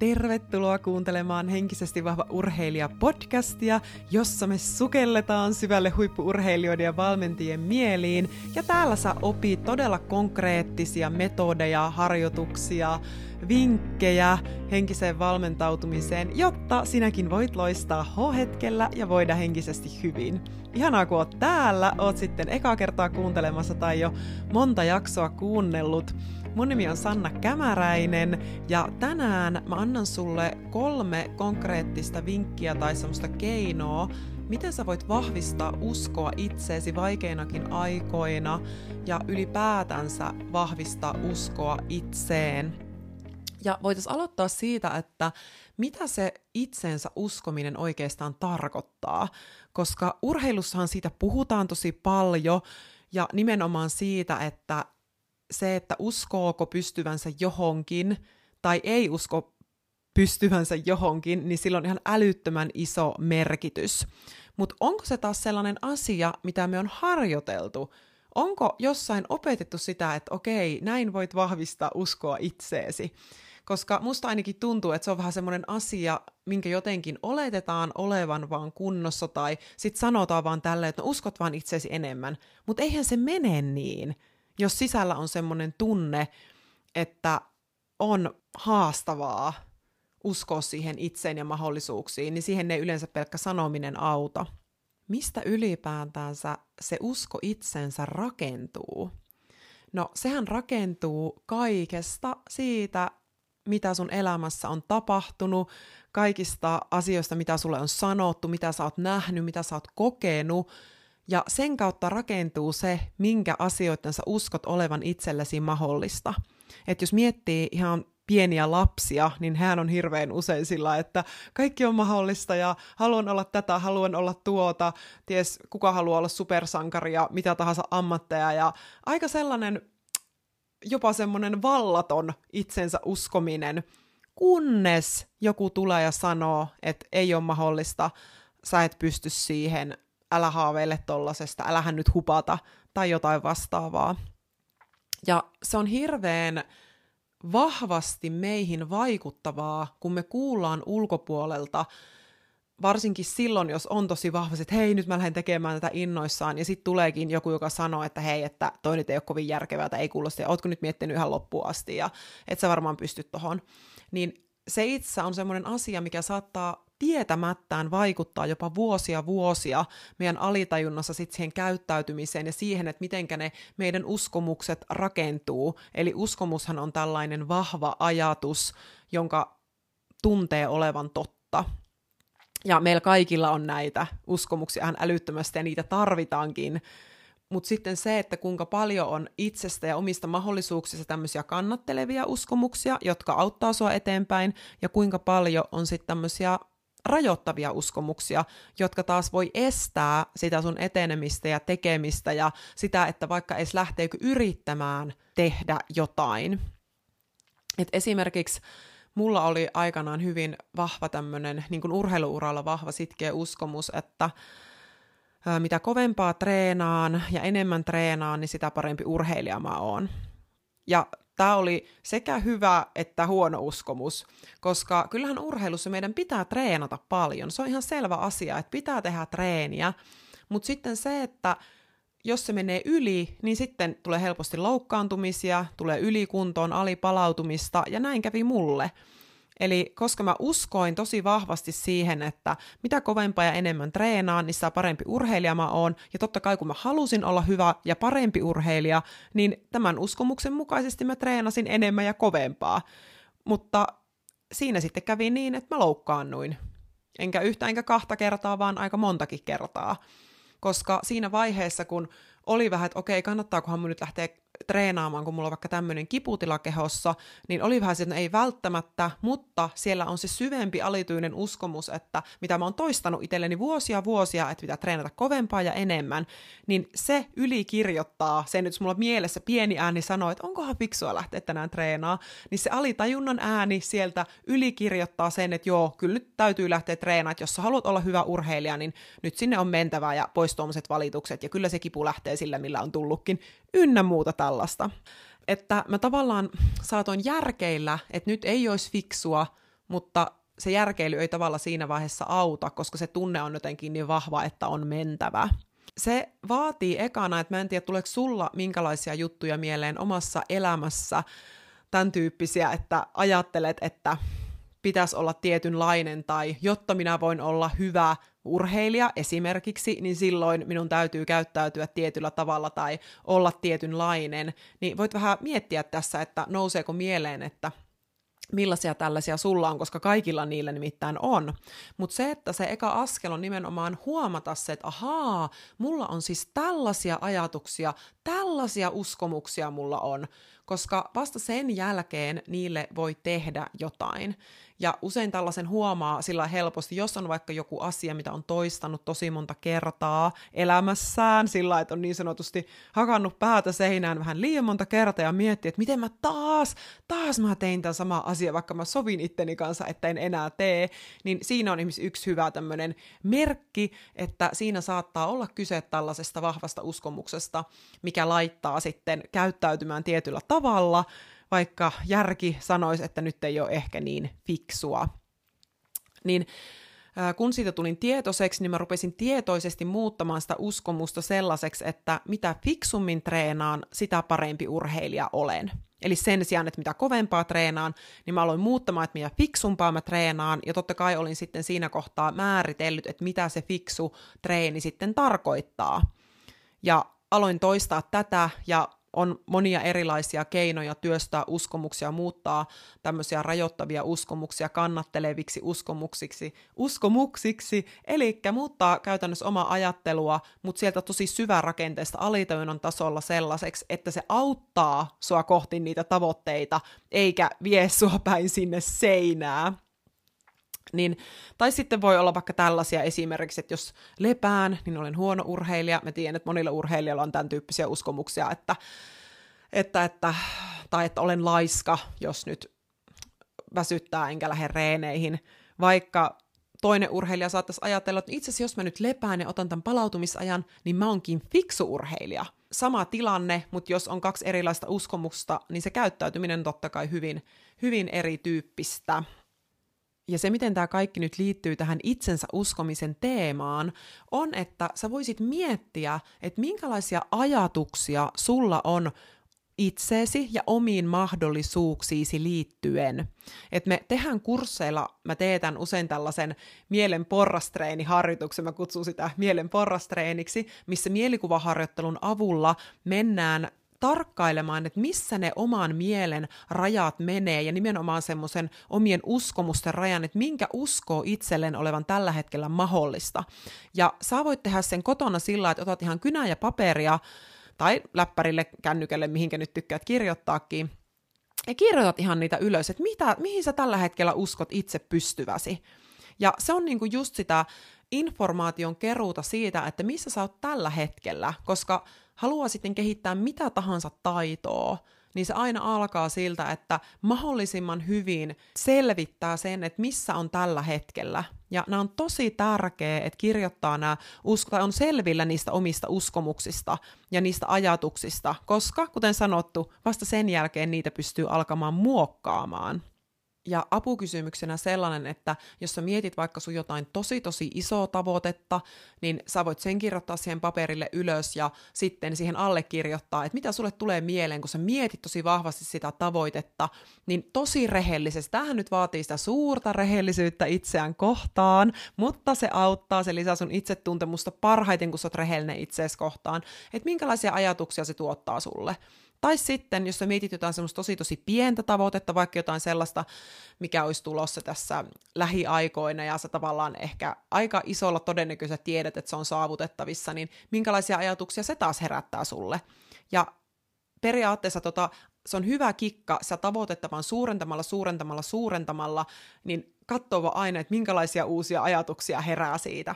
tervetuloa kuuntelemaan Henkisesti vahva urheilija podcastia, jossa me sukelletaan syvälle huippuurheilijoiden ja valmentajien mieliin. Ja täällä sä opit todella konkreettisia metodeja, harjoituksia, vinkkejä henkiseen valmentautumiseen, jotta sinäkin voit loistaa H-hetkellä ja voida henkisesti hyvin. Ihanaa, kun oot täällä, oot sitten ekaa kertaa kuuntelemassa tai jo monta jaksoa kuunnellut. Mun nimi on Sanna Kämäräinen ja tänään mä annan sulle kolme konkreettista vinkkiä tai semmoista keinoa, miten sä voit vahvistaa uskoa itseesi vaikeinakin aikoina ja ylipäätänsä vahvistaa uskoa itseen. Ja voitaisiin aloittaa siitä, että mitä se itseensä uskominen oikeastaan tarkoittaa, koska urheilussahan siitä puhutaan tosi paljon ja nimenomaan siitä, että se, että uskooko pystyvänsä johonkin tai ei usko pystyvänsä johonkin, niin sillä on ihan älyttömän iso merkitys. Mutta onko se taas sellainen asia, mitä me on harjoiteltu? Onko jossain opetettu sitä, että okei, näin voit vahvistaa uskoa itseesi? Koska musta ainakin tuntuu, että se on vähän semmoinen asia, minkä jotenkin oletetaan olevan vaan kunnossa, tai sit sanotaan vaan tälleen, että no uskot vaan itseesi enemmän. Mutta eihän se mene niin jos sisällä on semmoinen tunne, että on haastavaa uskoa siihen itseen ja mahdollisuuksiin, niin siihen ei yleensä pelkkä sanominen auta. Mistä ylipäätänsä se usko itsensä rakentuu? No, sehän rakentuu kaikesta siitä, mitä sun elämässä on tapahtunut, kaikista asioista, mitä sulle on sanottu, mitä sä oot nähnyt, mitä sä oot kokenut, ja sen kautta rakentuu se, minkä asioiden sä uskot olevan itsellesi mahdollista. Että jos miettii ihan pieniä lapsia, niin hän on hirveän usein sillä, että kaikki on mahdollista ja haluan olla tätä, haluan olla tuota, ties kuka haluaa olla supersankari ja mitä tahansa ammatteja. Ja aika sellainen jopa semmoinen vallaton itsensä uskominen, kunnes joku tulee ja sanoo, että ei ole mahdollista, sä et pysty siihen, älä haaveile tollasesta, älähän nyt hupata tai jotain vastaavaa. Ja se on hirveän vahvasti meihin vaikuttavaa, kun me kuullaan ulkopuolelta, varsinkin silloin, jos on tosi vahvasti, että hei, nyt mä lähden tekemään tätä innoissaan, ja sitten tuleekin joku, joka sanoo, että hei, että toi nyt ei ole kovin järkevää, tai ei kuulosta, ja ootko nyt miettinyt ihan loppuun asti, ja et sä varmaan pystyt tohon. Niin se itse on semmoinen asia, mikä saattaa tietämättään vaikuttaa jopa vuosia vuosia meidän alitajunnassa sit siihen käyttäytymiseen ja siihen, että mitenkä ne meidän uskomukset rakentuu. Eli uskomushan on tällainen vahva ajatus, jonka tuntee olevan totta. Ja meillä kaikilla on näitä uskomuksia ihan älyttömästi ja niitä tarvitaankin. Mutta sitten se, että kuinka paljon on itsestä ja omista mahdollisuuksista tämmöisiä kannattelevia uskomuksia, jotka auttaa sua eteenpäin, ja kuinka paljon on sitten tämmöisiä rajoittavia uskomuksia, jotka taas voi estää sitä sun etenemistä ja tekemistä ja sitä, että vaikka edes lähteekö yrittämään tehdä jotain. Et esimerkiksi mulla oli aikanaan hyvin vahva tämmöinen niin kuin urheiluuralla vahva sitkeä uskomus, että mitä kovempaa treenaan ja enemmän treenaan, niin sitä parempi urheilija mä oon. Ja tämä oli sekä hyvä että huono uskomus, koska kyllähän urheilussa meidän pitää treenata paljon. Se on ihan selvä asia, että pitää tehdä treeniä, mutta sitten se, että jos se menee yli, niin sitten tulee helposti loukkaantumisia, tulee ylikuntoon, alipalautumista, ja näin kävi mulle. Eli koska mä uskoin tosi vahvasti siihen, että mitä kovempaa ja enemmän treenaan, niin sitä parempi urheilija mä oon. Ja totta kai kun mä halusin olla hyvä ja parempi urheilija, niin tämän uskomuksen mukaisesti mä treenasin enemmän ja kovempaa. Mutta siinä sitten kävi niin, että mä loukkaannuin. Enkä yhtä enkä kahta kertaa, vaan aika montakin kertaa. Koska siinä vaiheessa, kun oli vähän, että okei, kannattaakohan mun nyt lähteä treenaamaan, kun mulla on vaikka tämmöinen kiputila kehossa, niin oli vähän että no ei välttämättä, mutta siellä on se syvempi alityinen uskomus, että mitä mä oon toistanut itselleni vuosia vuosia, että pitää treenata kovempaa ja enemmän, niin se ylikirjoittaa sen, jos mulla mielessä pieni ääni sanoo, että onkohan fiksua lähteä tänään treenaa, niin se alitajunnan ääni sieltä ylikirjoittaa sen, että joo, kyllä nyt täytyy lähteä treenaamaan, että jos sä haluat olla hyvä urheilija, niin nyt sinne on mentävä ja pois tuommoiset valitukset, ja kyllä se kipu lähtee sillä, millä on tullutkin, ynnä muuta tällaista. Että mä tavallaan saatoin järkeillä, että nyt ei olisi fiksua mutta se järkeily ei tavalla siinä vaiheessa auta, koska se tunne on jotenkin niin vahva, että on mentävä. Se vaatii ekana, että mä en tiedä, tuleeko sulla minkälaisia juttuja mieleen omassa elämässä, tämän tyyppisiä, että ajattelet, että pitäisi olla tietynlainen tai jotta minä voin olla hyvä urheilija esimerkiksi, niin silloin minun täytyy käyttäytyä tietyllä tavalla tai olla tietynlainen, niin voit vähän miettiä tässä, että nouseeko mieleen, että millaisia tällaisia sulla on, koska kaikilla niillä nimittäin on. Mutta se, että se eka askel on nimenomaan huomata se, että ahaa, mulla on siis tällaisia ajatuksia, tällaisia uskomuksia mulla on, koska vasta sen jälkeen niille voi tehdä jotain. Ja usein tällaisen huomaa sillä helposti, jos on vaikka joku asia, mitä on toistanut tosi monta kertaa elämässään, sillä että on niin sanotusti hakannut päätä seinään vähän liian monta kertaa ja miettii, että miten mä taas, taas mä tein tämän sama asia, vaikka mä sovin itteni kanssa, että en enää tee, niin siinä on esimerkiksi yksi hyvä tämmöinen merkki, että siinä saattaa olla kyse tällaisesta vahvasta uskomuksesta, mikä laittaa sitten käyttäytymään tietyllä tavalla, vaikka järki sanoisi, että nyt ei ole ehkä niin fiksua. Niin kun siitä tulin tietoiseksi, niin mä rupesin tietoisesti muuttamaan sitä uskomusta sellaiseksi, että mitä fiksummin treenaan, sitä parempi urheilija olen. Eli sen sijaan, että mitä kovempaa treenaan, niin mä aloin muuttamaan, että mitä fiksumpaa mä treenaan, ja totta kai olin sitten siinä kohtaa määritellyt, että mitä se fiksu treeni sitten tarkoittaa. Ja aloin toistaa tätä, ja on monia erilaisia keinoja työstää uskomuksia, muuttaa tämmöisiä rajoittavia uskomuksia kannatteleviksi uskomuksiksi, uskomuksiksi, eli muuttaa käytännössä omaa ajattelua, mutta sieltä tosi syvärakenteesta alitajunnan tasolla sellaiseksi, että se auttaa sua kohti niitä tavoitteita, eikä vie sua päin sinne seinää. Niin, tai sitten voi olla vaikka tällaisia esimerkiksi, että jos lepään, niin olen huono urheilija. Mä tiedän, että monilla urheilijoilla on tämän tyyppisiä uskomuksia, että, että, että, tai että olen laiska, jos nyt väsyttää enkä lähde reeneihin. Vaikka toinen urheilija saattaisi ajatella, että itse asiassa jos mä nyt lepään ja otan tämän palautumisajan, niin mä oonkin fiksu urheilija. Sama tilanne, mutta jos on kaksi erilaista uskomusta, niin se käyttäytyminen on totta kai hyvin, hyvin erityyppistä. Ja se, miten tämä kaikki nyt liittyy tähän itsensä uskomisen teemaan, on, että sä voisit miettiä, että minkälaisia ajatuksia sulla on itseesi ja omiin mahdollisuuksiisi liittyen. Et me tehdään kursseilla, mä teetän usein tällaisen mielen porrastreeniharjoituksen, mä kutsun sitä mielen porrastreeniksi, missä mielikuvaharjoittelun avulla mennään tarkkailemaan, että missä ne oman mielen rajat menee ja nimenomaan semmoisen omien uskomusten rajan, että minkä uskoo itselleen olevan tällä hetkellä mahdollista. Ja sä voit tehdä sen kotona sillä, että otat ihan kynää ja paperia tai läppärille, kännykälle, mihinkä nyt tykkäät kirjoittaakin, ja kirjoitat ihan niitä ylös, että mitä, mihin sä tällä hetkellä uskot itse pystyväsi. Ja se on niinku just sitä informaation keruuta siitä, että missä sä oot tällä hetkellä, koska haluaa sitten kehittää mitä tahansa taitoa, niin se aina alkaa siltä, että mahdollisimman hyvin selvittää sen, että missä on tällä hetkellä. Ja nämä on tosi tärkeää, että kirjoittaa nämä, tai on selvillä niistä omista uskomuksista ja niistä ajatuksista, koska, kuten sanottu, vasta sen jälkeen niitä pystyy alkamaan muokkaamaan. Ja apukysymyksenä sellainen, että jos sä mietit vaikka sun jotain tosi tosi isoa tavoitetta, niin sä voit sen kirjoittaa siihen paperille ylös ja sitten siihen allekirjoittaa, että mitä sulle tulee mieleen, kun sä mietit tosi vahvasti sitä tavoitetta, niin tosi rehellisesti. Tämähän nyt vaatii sitä suurta rehellisyyttä itseään kohtaan, mutta se auttaa, se lisää sun itsetuntemusta parhaiten, kun sä oot rehellinen itseesi kohtaan, että minkälaisia ajatuksia se tuottaa sulle. Tai sitten, jos sä mietit jotain semmoista tosi tosi pientä tavoitetta, vaikka jotain sellaista, mikä olisi tulossa tässä lähiaikoina, ja sä tavallaan ehkä aika isolla todennäköisesti tiedät, että se on saavutettavissa, niin minkälaisia ajatuksia se taas herättää sulle. Ja periaatteessa tota, se on hyvä kikka, sä tavoitetta vaan suurentamalla, suurentamalla, suurentamalla, niin katsova aina, että minkälaisia uusia ajatuksia herää siitä.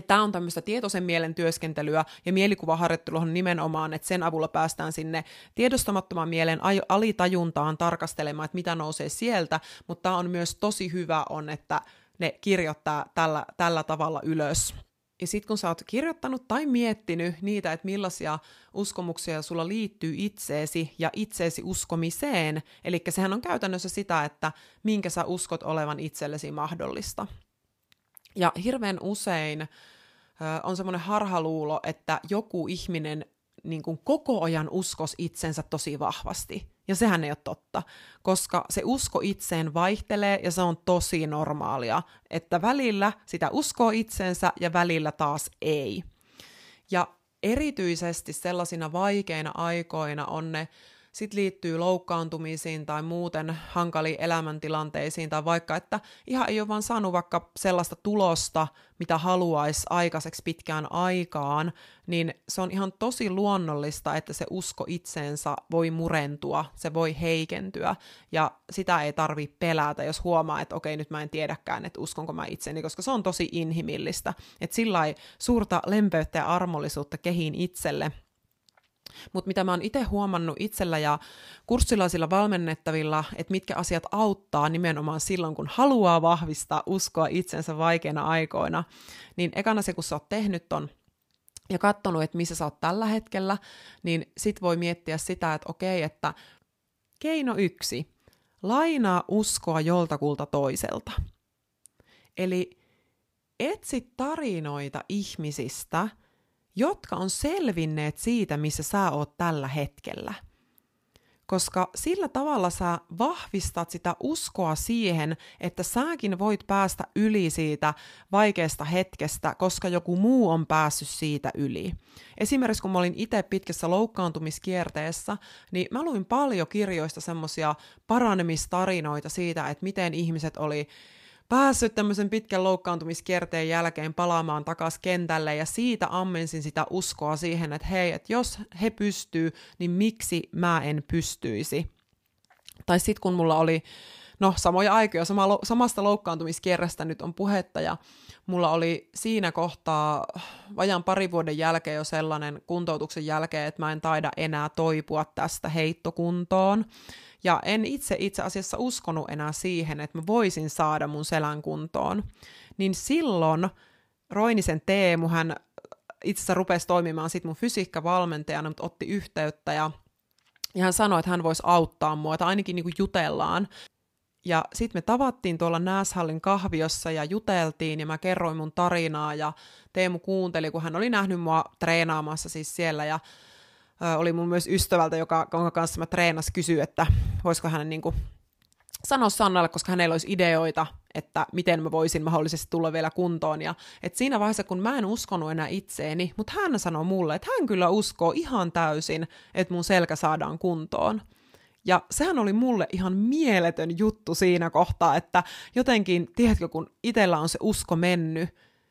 Tämä on tämmöistä tietoisen mielen työskentelyä ja mielikuvaharjoittelu on nimenomaan, että sen avulla päästään sinne tiedostamattoman mielen alitajuntaan tarkastelemaan, että mitä nousee sieltä, mutta tämä on myös tosi hyvä on, että ne kirjoittaa tällä, tällä tavalla ylös. Ja sitten kun sä oot kirjoittanut tai miettinyt niitä, että millaisia uskomuksia sulla liittyy itseesi ja itseesi uskomiseen, eli sehän on käytännössä sitä, että minkä sä uskot olevan itsellesi mahdollista. Ja hirveän usein ö, on semmoinen harhaluulo, että joku ihminen niin kuin koko ajan uskos itsensä tosi vahvasti. Ja sehän ei ole totta, koska se usko itseen vaihtelee ja se on tosi normaalia, että välillä sitä uskoo itsensä ja välillä taas ei. Ja erityisesti sellaisina vaikeina aikoina on ne sitten liittyy loukkaantumisiin tai muuten hankaliin elämäntilanteisiin, tai vaikka, että ihan ei ole vaan saanut vaikka sellaista tulosta, mitä haluaisi aikaiseksi pitkään aikaan, niin se on ihan tosi luonnollista, että se usko itseensä voi murentua, se voi heikentyä, ja sitä ei tarvi pelätä, jos huomaa, että okei, nyt mä en tiedäkään, että uskonko mä itseni, koska se on tosi inhimillistä, että sillä suurta lempeyttä ja armollisuutta kehiin itselle, mutta mitä mä oon itse huomannut itsellä ja kurssilaisilla valmennettavilla, että mitkä asiat auttaa nimenomaan silloin, kun haluaa vahvistaa uskoa itsensä vaikeina aikoina, niin ekana se, kun sä oot tehnyt ton ja katsonut, että missä sä oot tällä hetkellä, niin sit voi miettiä sitä, että okei, että keino yksi, lainaa uskoa joltakulta toiselta. Eli etsi tarinoita ihmisistä – jotka on selvinneet siitä, missä sä oot tällä hetkellä. Koska sillä tavalla sä vahvistat sitä uskoa siihen, että säkin voit päästä yli siitä vaikeasta hetkestä, koska joku muu on päässyt siitä yli. Esimerkiksi kun mä olin itse pitkässä loukkaantumiskierteessä, niin mä luin paljon kirjoista semmosia paranemistarinoita siitä, että miten ihmiset oli päässyt tämmöisen pitkän loukkaantumiskierteen jälkeen palaamaan takaisin kentälle ja siitä ammensin sitä uskoa siihen, että hei, että jos he pystyy, niin miksi mä en pystyisi. Tai sitten kun mulla oli, no samoja aikoja, sama, samasta loukkaantumiskierrestä nyt on puhetta ja mulla oli siinä kohtaa vajan pari vuoden jälkeen jo sellainen kuntoutuksen jälkeen, että mä en taida enää toipua tästä heittokuntoon. Ja en itse itse asiassa uskonut enää siihen, että mä voisin saada mun selän kuntoon. Niin silloin Roinisen Teemu, hän itse asiassa rupesi toimimaan sit mun fysiikkavalmentajana, mutta otti yhteyttä ja, ja hän sanoi, että hän voisi auttaa mua, että ainakin niin kuin jutellaan. Ja sitten me tavattiin tuolla Nääshallin kahviossa ja juteltiin ja mä kerroin mun tarinaa ja Teemu kuunteli, kun hän oli nähnyt mua treenaamassa siis siellä ja oli mun myös ystävältä, joka, jonka kanssa mä treenas, kysyä, että voisiko hän niin kuin sanoa Sannalle, koska hänellä olisi ideoita, että miten mä voisin mahdollisesti tulla vielä kuntoon. Ja että siinä vaiheessa, kun mä en uskonut enää itseeni, mutta hän sanoi mulle, että hän kyllä uskoo ihan täysin, että mun selkä saadaan kuntoon. Ja sehän oli mulle ihan mieletön juttu siinä kohtaa, että jotenkin, tiedätkö, kun itsellä on se usko mennyt,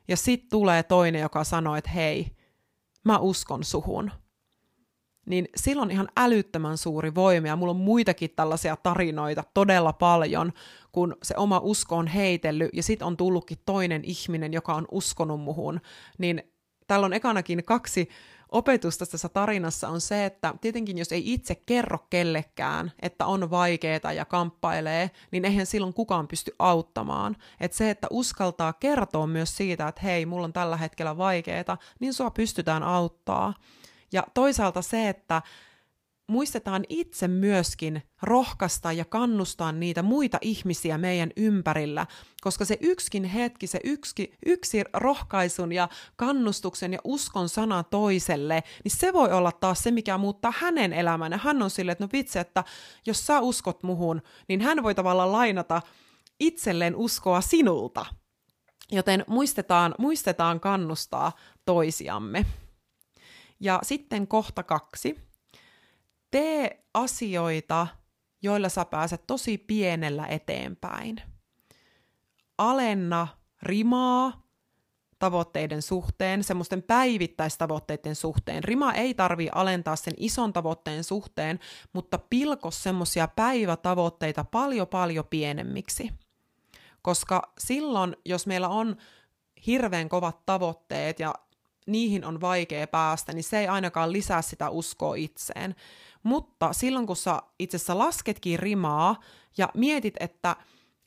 ja sitten tulee toinen, joka sanoo, että hei, mä uskon suhun. Niin silloin ihan älyttömän suuri voima, ja mulla on muitakin tällaisia tarinoita todella paljon, kun se oma usko on heitellyt, ja sitten on tullutkin toinen ihminen, joka on uskonut muhun, niin täällä on ekanakin kaksi opetusta tässä tarinassa on se, että tietenkin jos ei itse kerro kellekään, että on vaikeaa ja kamppailee, niin eihän silloin kukaan pysty auttamaan. Että se, että uskaltaa kertoa myös siitä, että hei, mulla on tällä hetkellä vaikeaa, niin sua pystytään auttaa. Ja toisaalta se, että muistetaan itse myöskin rohkaista ja kannustaa niitä muita ihmisiä meidän ympärillä, koska se yksikin hetki, se yksi, yksi rohkaisun ja kannustuksen ja uskon sana toiselle, niin se voi olla taas se, mikä muuttaa hänen elämän. Ja hän on silleen, että no vitsi, että jos sä uskot muhun, niin hän voi tavallaan lainata itselleen uskoa sinulta. Joten muistetaan, muistetaan kannustaa toisiamme. Ja sitten kohta kaksi. Tee asioita, joilla sä pääset tosi pienellä eteenpäin. Alenna rimaa tavoitteiden suhteen, semmoisten päivittäistavoitteiden suhteen. Rima ei tarvi alentaa sen ison tavoitteen suhteen, mutta pilko semmoisia päivätavoitteita paljon paljon pienemmiksi. Koska silloin, jos meillä on hirveän kovat tavoitteet ja niihin on vaikea päästä, niin se ei ainakaan lisää sitä uskoa itseen. Mutta silloin kun sä itse asiassa lasketkin rimaa ja mietit, että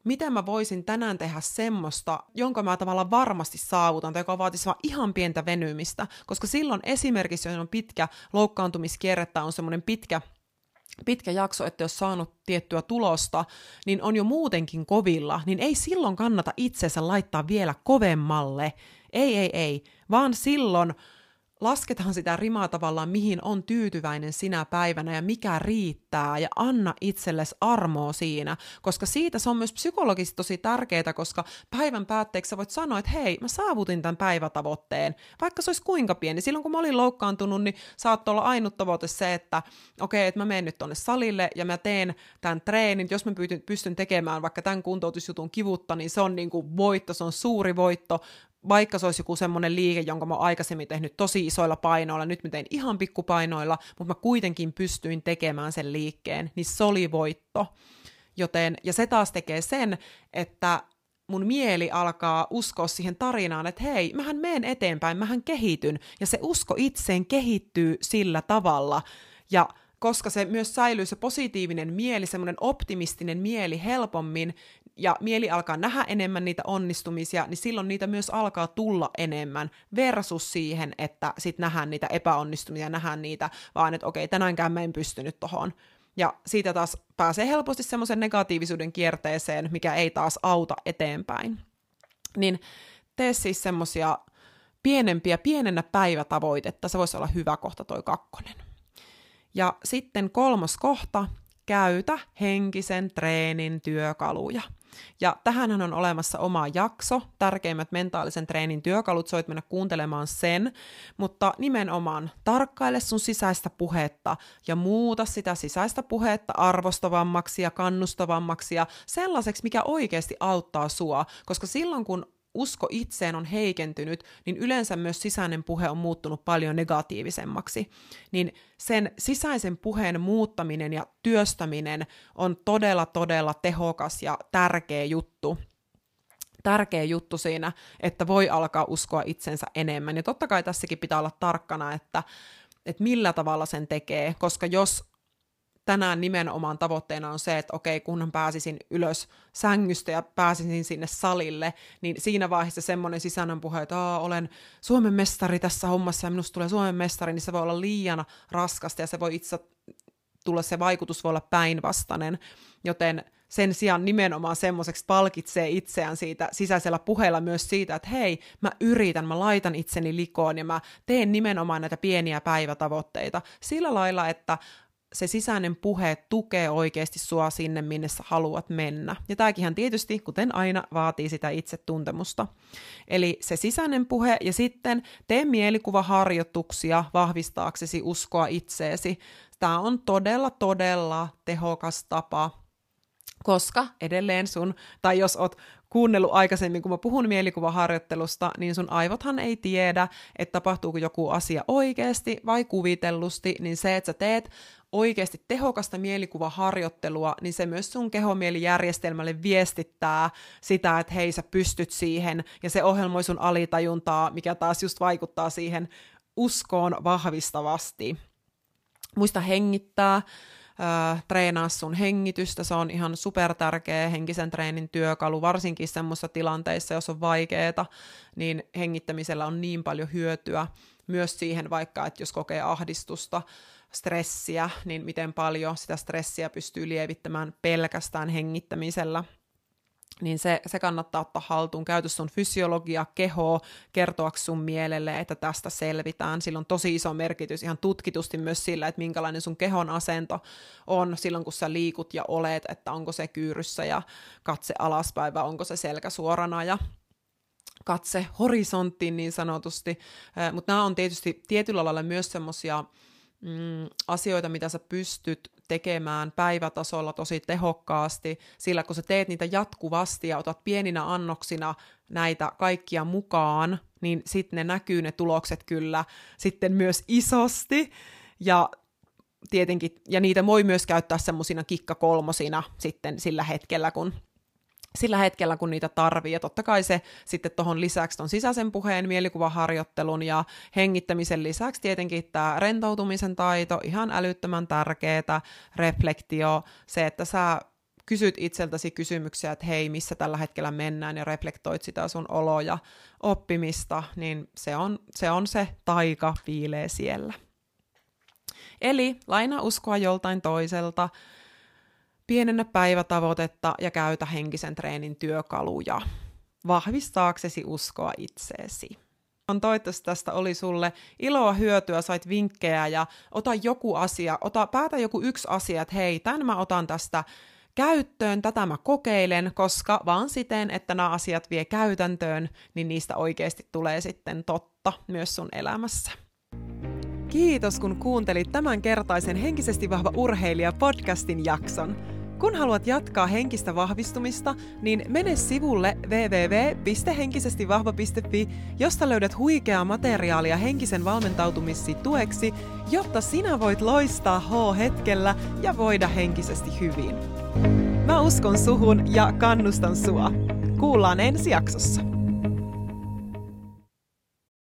miten mä voisin tänään tehdä semmoista, jonka mä tavallaan varmasti saavutan, tai joka vaatisi vaan ihan pientä venymistä, koska silloin esimerkiksi, jos on pitkä loukkaantumiskierre tai on semmoinen pitkä pitkä jakso, että jos saanut tiettyä tulosta, niin on jo muutenkin kovilla, niin ei silloin kannata itsensä laittaa vielä kovemmalle. Ei, ei, ei, vaan silloin lasketaan sitä rimaa tavallaan, mihin on tyytyväinen sinä päivänä ja mikä riittää, ja anna itsellesi armoa siinä, koska siitä se on myös psykologisesti tosi tärkeää, koska päivän päätteeksi sä voit sanoa, että hei, mä saavutin tämän päivätavoitteen, vaikka se olisi kuinka pieni. Silloin kun mä olin loukkaantunut, niin saattoi olla ainut tavoite se, että okei, okay, että mä menen nyt tonne salille ja mä teen tämän treenin, jos mä pystyn tekemään vaikka tämän kuntoutusjutun kivutta, niin se on niin kuin voitto, se on suuri voitto, vaikka se olisi joku semmoinen liike, jonka mä aikaisemmin tehnyt tosi isoilla painoilla, nyt mä tein ihan pikkupainoilla, mutta mä kuitenkin pystyin tekemään sen liikkeen, niin se oli voitto. Joten, ja se taas tekee sen, että mun mieli alkaa uskoa siihen tarinaan, että hei, mähän menen eteenpäin, mähän kehityn, ja se usko itseen kehittyy sillä tavalla, ja koska se myös säilyy se positiivinen mieli, semmoinen optimistinen mieli helpommin, ja mieli alkaa nähdä enemmän niitä onnistumisia, niin silloin niitä myös alkaa tulla enemmän versus siihen, että sit nähdään niitä epäonnistumisia, nähdään niitä, vaan että okei, tänäänkään mä en pystynyt tohon. Ja siitä taas pääsee helposti semmoisen negatiivisuuden kierteeseen, mikä ei taas auta eteenpäin. Niin tee siis semmosia pienempiä, pienennä päivätavoitetta, se voisi olla hyvä kohta toi kakkonen. Ja sitten kolmas kohta, käytä henkisen treenin työkaluja. Ja tähän on olemassa oma jakso, tärkeimmät mentaalisen treenin työkalut, soit mennä kuuntelemaan sen, mutta nimenomaan tarkkaile sun sisäistä puhetta ja muuta sitä sisäistä puhetta arvostavammaksi ja kannustavammaksi ja sellaiseksi, mikä oikeasti auttaa sua, koska silloin kun usko itseen on heikentynyt, niin yleensä myös sisäinen puhe on muuttunut paljon negatiivisemmaksi. Niin sen sisäisen puheen muuttaminen ja työstäminen on todella, todella tehokas ja tärkeä juttu tärkeä juttu siinä, että voi alkaa uskoa itsensä enemmän. Ja totta kai tässäkin pitää olla tarkkana, että, että millä tavalla sen tekee, koska jos tänään nimenomaan tavoitteena on se, että okei, kunhan pääsisin ylös sängystä ja pääsisin sinne salille, niin siinä vaiheessa semmoinen sisäinen puhe, että olen Suomen mestari tässä hommassa ja minusta tulee Suomen mestari, niin se voi olla liian raskasta ja se voi itse tulla se vaikutus voi olla päinvastainen, joten sen sijaan nimenomaan semmoiseksi palkitsee itseään siitä sisäisellä puheella myös siitä, että hei, mä yritän, mä laitan itseni likoon ja mä teen nimenomaan näitä pieniä päivätavoitteita. Sillä lailla, että se sisäinen puhe tukee oikeasti sua sinne, minne sä haluat mennä. Ja tämäkin tietysti, kuten aina, vaatii sitä itsetuntemusta. Eli se sisäinen puhe ja sitten tee mielikuvaharjoituksia vahvistaaksesi uskoa itseesi. Tämä on todella, todella tehokas tapa koska edelleen sun, tai jos oot kuunnellut aikaisemmin, kun mä puhun mielikuvaharjoittelusta, niin sun aivothan ei tiedä, että tapahtuuko joku asia oikeasti vai kuvitellusti, niin se, että sä teet oikeasti tehokasta mielikuvaharjoittelua, niin se myös sun kehomielijärjestelmälle viestittää sitä, että hei sä pystyt siihen, ja se ohjelmoi sun alitajuntaa, mikä taas just vaikuttaa siihen uskoon vahvistavasti. Muista hengittää, äh, treenaa sun hengitystä, se on ihan super tärkeä henkisen treenin työkalu, varsinkin semmoisissa tilanteissa, jos on vaikeeta, niin hengittämisellä on niin paljon hyötyä myös siihen vaikka, että jos kokee ahdistusta, stressiä, niin miten paljon sitä stressiä pystyy lievittämään pelkästään hengittämisellä niin se, se kannattaa ottaa haltuun. Käytä sun fysiologia, keho, kertoa sun mielelle, että tästä selvitään. Sillä on tosi iso merkitys ihan tutkitusti myös sillä, että minkälainen sun kehon asento on silloin, kun sä liikut ja olet, että onko se kyyryssä ja katse alaspäin vai onko se selkä suorana ja katse horisonttiin niin sanotusti. Mutta nämä on tietysti tietyllä lailla myös semmoisia mm, asioita, mitä sä pystyt tekemään päivätasolla tosi tehokkaasti, sillä kun sä teet niitä jatkuvasti ja otat pieninä annoksina näitä kaikkia mukaan, niin sitten ne näkyy ne tulokset kyllä sitten myös isosti. Ja tietenkin, ja niitä voi myös käyttää semmoisina kikkakolmosina sitten sillä hetkellä, kun sillä hetkellä, kun niitä tarvii. Ja totta kai se sitten tuohon lisäksi on sisäisen puheen, mielikuvaharjoittelun ja hengittämisen lisäksi tietenkin tämä rentoutumisen taito, ihan älyttömän tärkeää, reflektio, se, että sä kysyt itseltäsi kysymyksiä, että hei, missä tällä hetkellä mennään ja reflektoit sitä sun oloa ja oppimista, niin se on se, on se taika piilee siellä. Eli laina uskoa joltain toiselta, pienennä päivätavoitetta ja käytä henkisen treenin työkaluja vahvistaaksesi uskoa itseesi. On toivottavasti tästä oli sulle iloa, hyötyä, sait vinkkejä ja ota joku asia, ota, päätä joku yksi asia, että hei, tämän mä otan tästä käyttöön, tätä mä kokeilen, koska vaan siten, että nämä asiat vie käytäntöön, niin niistä oikeasti tulee sitten totta myös sun elämässä. Kiitos kun kuuntelit tämän kertaisen Henkisesti vahva urheilija podcastin jakson. Kun haluat jatkaa henkistä vahvistumista, niin mene sivulle www.henkisestivahva.fi, josta löydät huikeaa materiaalia henkisen valmentautumisi tueksi, jotta sinä voit loistaa H-hetkellä ja voida henkisesti hyvin. Mä uskon suhun ja kannustan sua. Kuullaan ensi jaksossa.